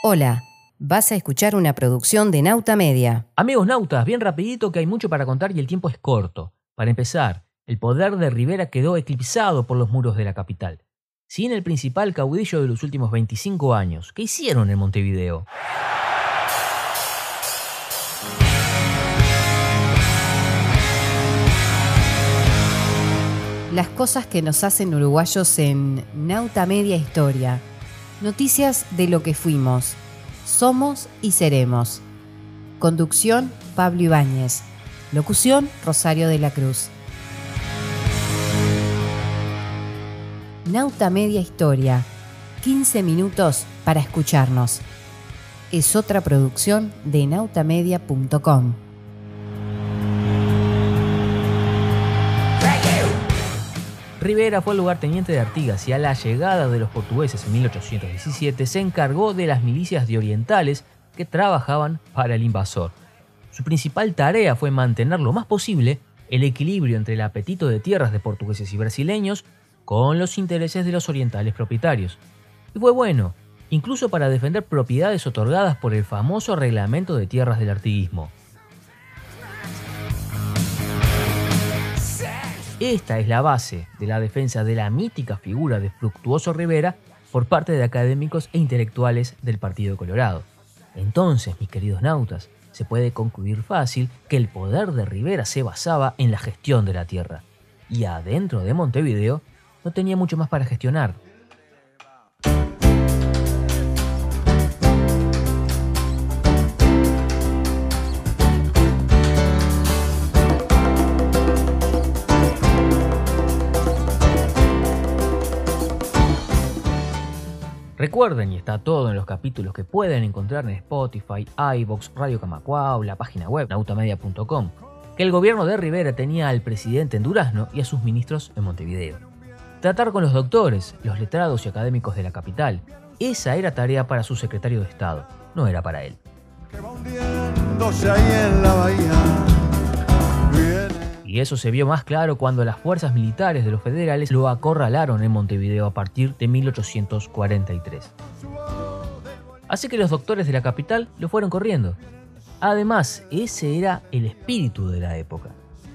Hola, vas a escuchar una producción de Nauta Media. Amigos nautas, bien rapidito que hay mucho para contar y el tiempo es corto. Para empezar, el poder de Rivera quedó eclipsado por los muros de la capital. Sin el principal caudillo de los últimos 25 años. ¿Qué hicieron en Montevideo? Las cosas que nos hacen uruguayos en Nauta Media Historia. Noticias de lo que fuimos, somos y seremos. Conducción Pablo Ibáñez. Locución Rosario de la Cruz. Nauta Media Historia. 15 minutos para escucharnos. Es otra producción de nautamedia.com. Rivera fue el lugarteniente de Artigas y a la llegada de los portugueses en 1817 se encargó de las milicias de orientales que trabajaban para el invasor. Su principal tarea fue mantener lo más posible el equilibrio entre el apetito de tierras de portugueses y brasileños con los intereses de los orientales propietarios. Y fue bueno, incluso para defender propiedades otorgadas por el famoso reglamento de tierras del artiguismo. Esta es la base de la defensa de la mítica figura de Fructuoso Rivera por parte de académicos e intelectuales del Partido Colorado. Entonces, mis queridos nautas, se puede concluir fácil que el poder de Rivera se basaba en la gestión de la tierra. Y adentro de Montevideo no tenía mucho más para gestionar. Recuerden, y está todo en los capítulos que pueden encontrar en Spotify, iBox, Radio Camacuao, la página web nautamedia.com, que el gobierno de Rivera tenía al presidente en Durazno y a sus ministros en Montevideo. Tratar con los doctores, los letrados y académicos de la capital, esa era tarea para su secretario de Estado, no era para él. Y eso se vio más claro cuando las fuerzas militares de los federales lo acorralaron en Montevideo a partir de 1843. Así que los doctores de la capital lo fueron corriendo. Además, ese era el espíritu de la época.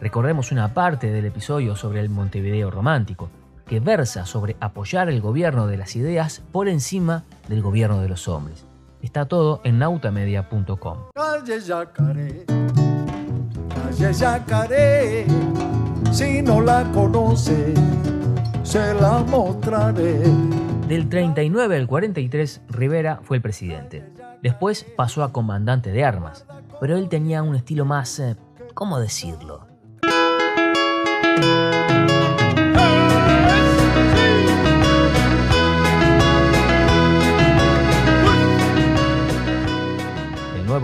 Recorremos una parte del episodio sobre el Montevideo romántico, que versa sobre apoyar el gobierno de las ideas por encima del gobierno de los hombres. Está todo en nautamedia.com. Yacaré, si no la conoce, se la mostraré. Del 39 al 43, Rivera fue el presidente. Después pasó a comandante de armas, pero él tenía un estilo más, eh, ¿cómo decirlo?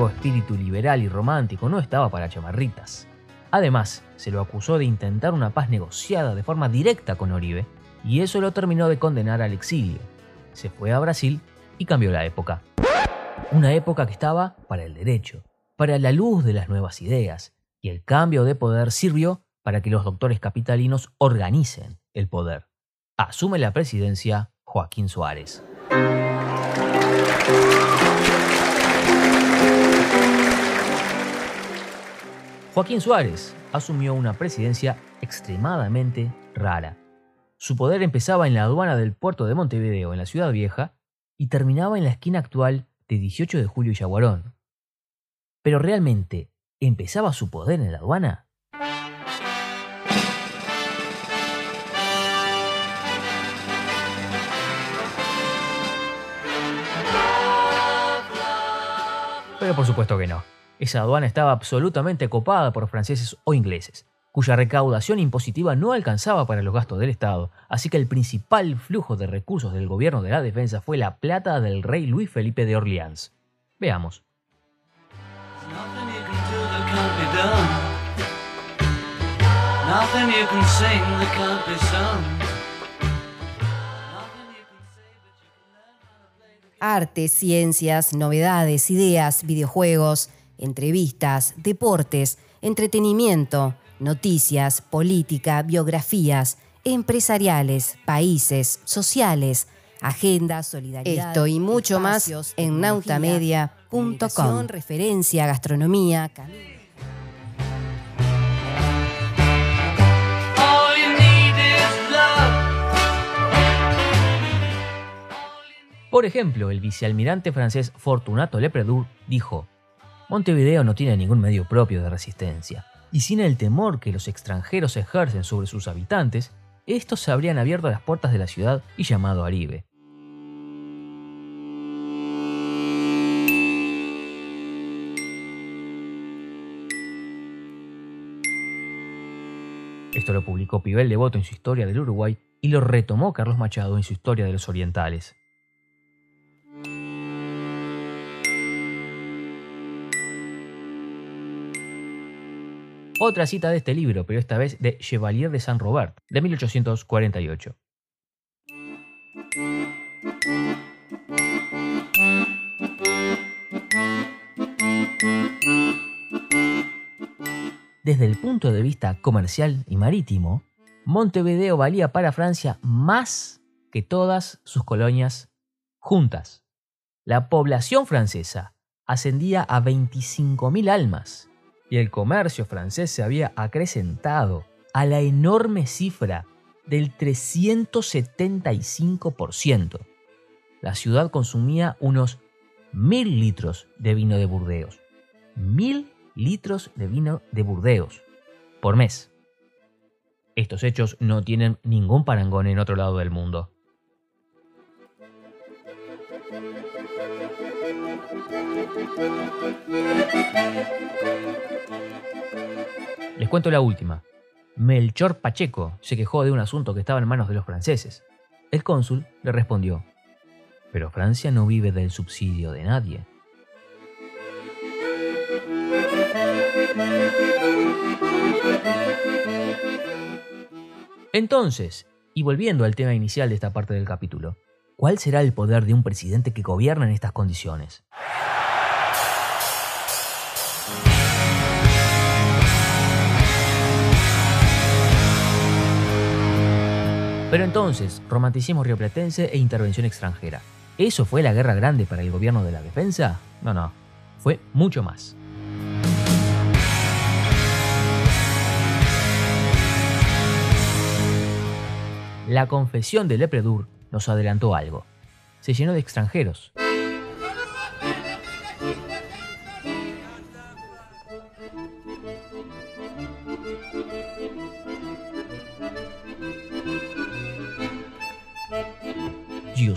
Espíritu liberal y romántico no estaba para chamarritas. Además, se lo acusó de intentar una paz negociada de forma directa con Oribe, y eso lo terminó de condenar al exilio. Se fue a Brasil y cambió la época. Una época que estaba para el derecho, para la luz de las nuevas ideas, y el cambio de poder sirvió para que los doctores capitalinos organicen el poder. Asume la presidencia Joaquín Suárez. Joaquín Suárez asumió una presidencia extremadamente rara. Su poder empezaba en la aduana del puerto de Montevideo, en la ciudad vieja, y terminaba en la esquina actual de 18 de julio y Yaguarón. Pero realmente, ¿empezaba su poder en la aduana? Pero por supuesto que no. Esa aduana estaba absolutamente copada por franceses o ingleses, cuya recaudación impositiva no alcanzaba para los gastos del Estado, así que el principal flujo de recursos del gobierno de la defensa fue la plata del rey Luis Felipe de Orleans. Veamos. Arte, ciencias, novedades, ideas, videojuegos, entrevistas, deportes, entretenimiento, noticias, política, biografías, empresariales, países, sociales, agenda, solidaridad. Esto y mucho más en nautamedia.com. Referencia, gastronomía, Por ejemplo, el vicealmirante francés Fortunato Lepredour dijo, Montevideo no tiene ningún medio propio de resistencia, y sin el temor que los extranjeros ejercen sobre sus habitantes, estos se habrían abierto las puertas de la ciudad y llamado Aribe. Esto lo publicó Pibel Devoto en su Historia del Uruguay y lo retomó Carlos Machado en su Historia de los Orientales. Otra cita de este libro, pero esta vez de Chevalier de Saint-Robert, de 1848. Desde el punto de vista comercial y marítimo, Montevideo valía para Francia más que todas sus colonias juntas. La población francesa ascendía a 25.000 almas y el comercio francés se había acrecentado a la enorme cifra del 375%. La ciudad consumía unos mil litros de vino de Burdeos. Mil litros de vino de Burdeos por mes. Estos hechos no tienen ningún parangón en otro lado del mundo. Les cuento la última. Melchor Pacheco se quejó de un asunto que estaba en manos de los franceses. El cónsul le respondió, pero Francia no vive del subsidio de nadie. Entonces, y volviendo al tema inicial de esta parte del capítulo, ¿cuál será el poder de un presidente que gobierna en estas condiciones? Pero entonces, romanticismo rioplatense e intervención extranjera. ¿Eso fue la guerra grande para el gobierno de la defensa? No, no, fue mucho más. La confesión de Lepredour nos adelantó algo. Se llenó de extranjeros.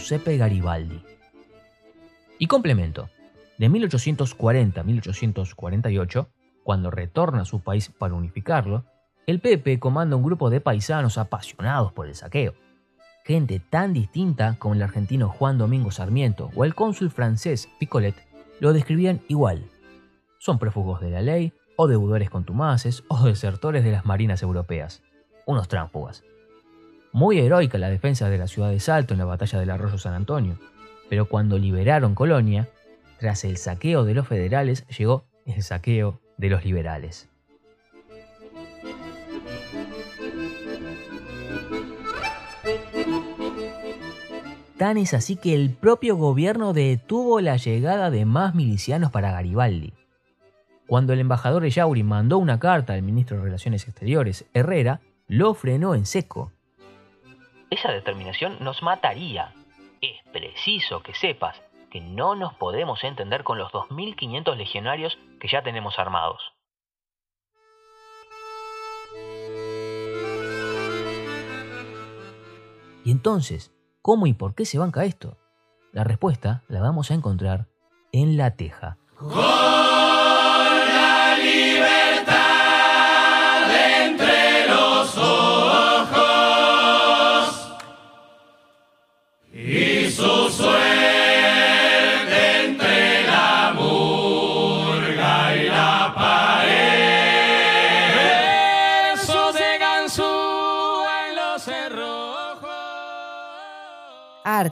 Giuseppe Garibaldi. Y complemento, de 1840 a 1848, cuando retorna a su país para unificarlo, el Pepe comanda un grupo de paisanos apasionados por el saqueo. Gente tan distinta como el argentino Juan Domingo Sarmiento o el cónsul francés Picolet lo describían igual. Son prófugos de la ley, o deudores contumaces, o desertores de las marinas europeas. Unos tránsfugas. Muy heroica la defensa de la ciudad de Salto en la batalla del Arroyo San Antonio, pero cuando liberaron Colonia, tras el saqueo de los federales llegó el saqueo de los liberales. Tan es así que el propio gobierno detuvo la llegada de más milicianos para Garibaldi. Cuando el embajador Ellauri mandó una carta al ministro de Relaciones Exteriores, Herrera, lo frenó en seco esa determinación nos mataría. Es preciso que sepas que no nos podemos entender con los 2.500 legionarios que ya tenemos armados. Y entonces, ¿cómo y por qué se banca esto? La respuesta la vamos a encontrar en La Teja.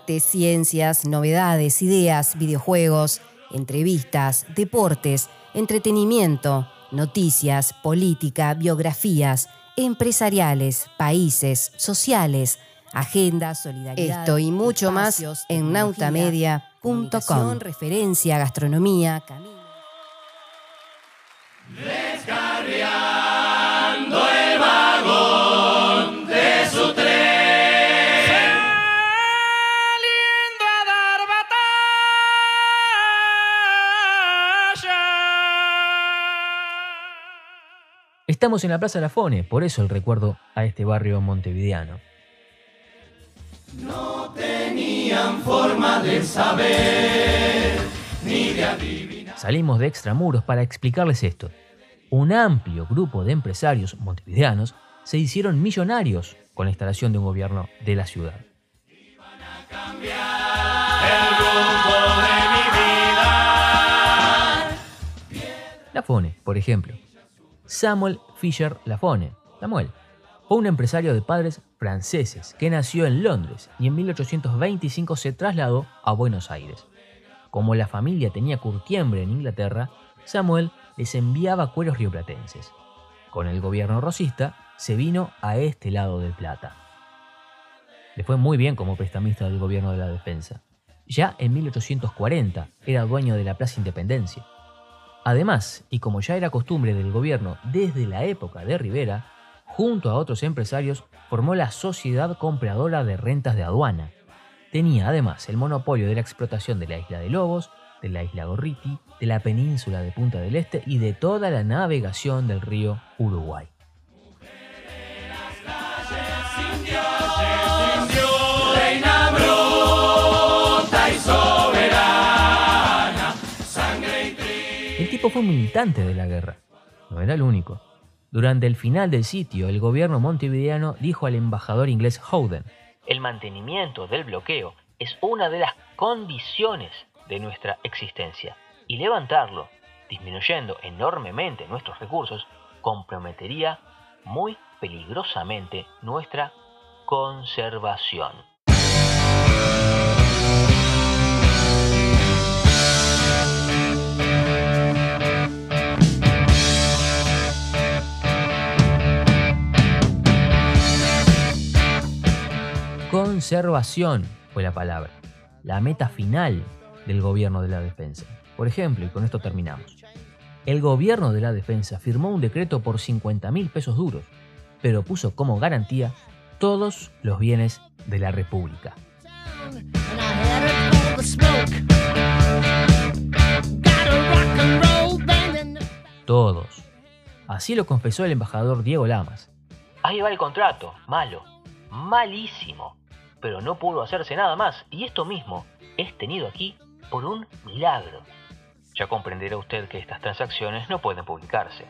Arte, ciencias, novedades, ideas, videojuegos, entrevistas, deportes, entretenimiento, noticias, política, biografías, empresariales, países, sociales, agenda, solidaridad. Esto y mucho más en nautamedia.com. Referencia, gastronomía, camino. Estamos en la Plaza Lafone, por eso el recuerdo a este barrio montevideano. No tenían forma de saber ni de adivinar. Salimos de extramuros para explicarles esto. Un amplio grupo de empresarios montevideanos se hicieron millonarios con la instalación de un gobierno de la ciudad. El rumbo de mi vida. Lafone, por ejemplo. Samuel Fisher Lafone, Samuel, fue un empresario de padres franceses que nació en Londres y en 1825 se trasladó a Buenos Aires. Como la familia tenía curtiembre en Inglaterra, Samuel les enviaba cueros rioplatenses. Con el gobierno rosista, se vino a este lado del Plata. Le fue muy bien como prestamista del gobierno de la defensa. Ya en 1840 era dueño de la Plaza Independencia. Además, y como ya era costumbre del gobierno desde la época de Rivera, junto a otros empresarios formó la Sociedad Compradora de Rentas de Aduana. Tenía además el monopolio de la explotación de la isla de Lobos, de la isla Gorriti, de la península de Punta del Este y de toda la navegación del río Uruguay. Fue un militante de la guerra. No era el único. Durante el final del sitio, el gobierno montevideano dijo al embajador inglés Howden, el mantenimiento del bloqueo es una de las condiciones de nuestra existencia y levantarlo, disminuyendo enormemente nuestros recursos, comprometería muy peligrosamente nuestra conservación. Conservación fue la palabra, la meta final del gobierno de la defensa. Por ejemplo, y con esto terminamos, el gobierno de la defensa firmó un decreto por 50 mil pesos duros, pero puso como garantía todos los bienes de la República. Todos. Así lo confesó el embajador Diego Lamas. Ahí va el contrato, malo, malísimo, pero no pudo hacerse nada más y esto mismo es tenido aquí por un milagro. Ya comprenderá usted que estas transacciones no pueden publicarse.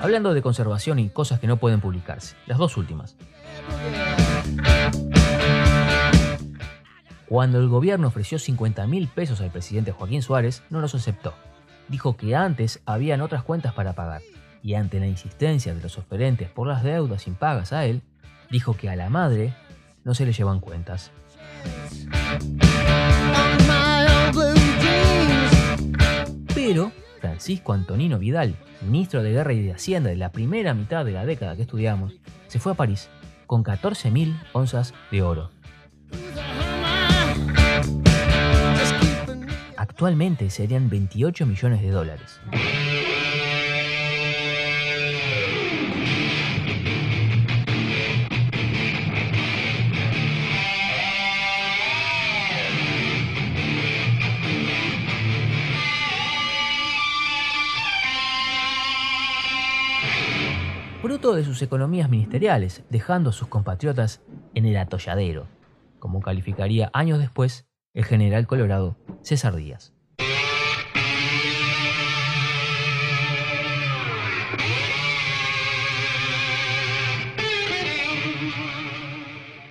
Hablando de conservación y cosas que no pueden publicarse, las dos últimas. Cuando el gobierno ofreció 50 mil pesos al presidente Joaquín Suárez, no los aceptó. Dijo que antes habían otras cuentas para pagar, y ante la insistencia de los oferentes por las deudas impagas a él, dijo que a la madre no se le llevan cuentas. Pero Francisco Antonino Vidal, ministro de Guerra y de Hacienda de la primera mitad de la década que estudiamos, se fue a París con 14.000 onzas de oro. Actualmente serían 28 millones de dólares. De sus economías ministeriales, dejando a sus compatriotas en el atolladero, como calificaría años después el general colorado César Díaz.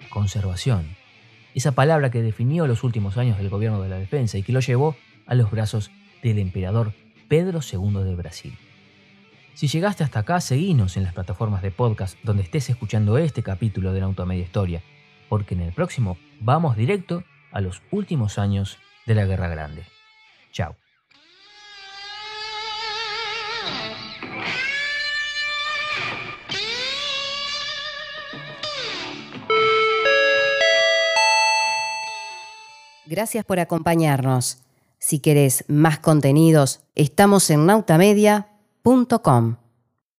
Conservación. Esa palabra que definió los últimos años del gobierno de la defensa y que lo llevó a los brazos del emperador Pedro II de Brasil. Si llegaste hasta acá, seguinos en las plataformas de podcast donde estés escuchando este capítulo de la Automedia Historia, porque en el próximo vamos directo a los últimos años de la Guerra Grande. Chao. Gracias por acompañarnos. Si querés más contenidos, estamos en nautamedia.com.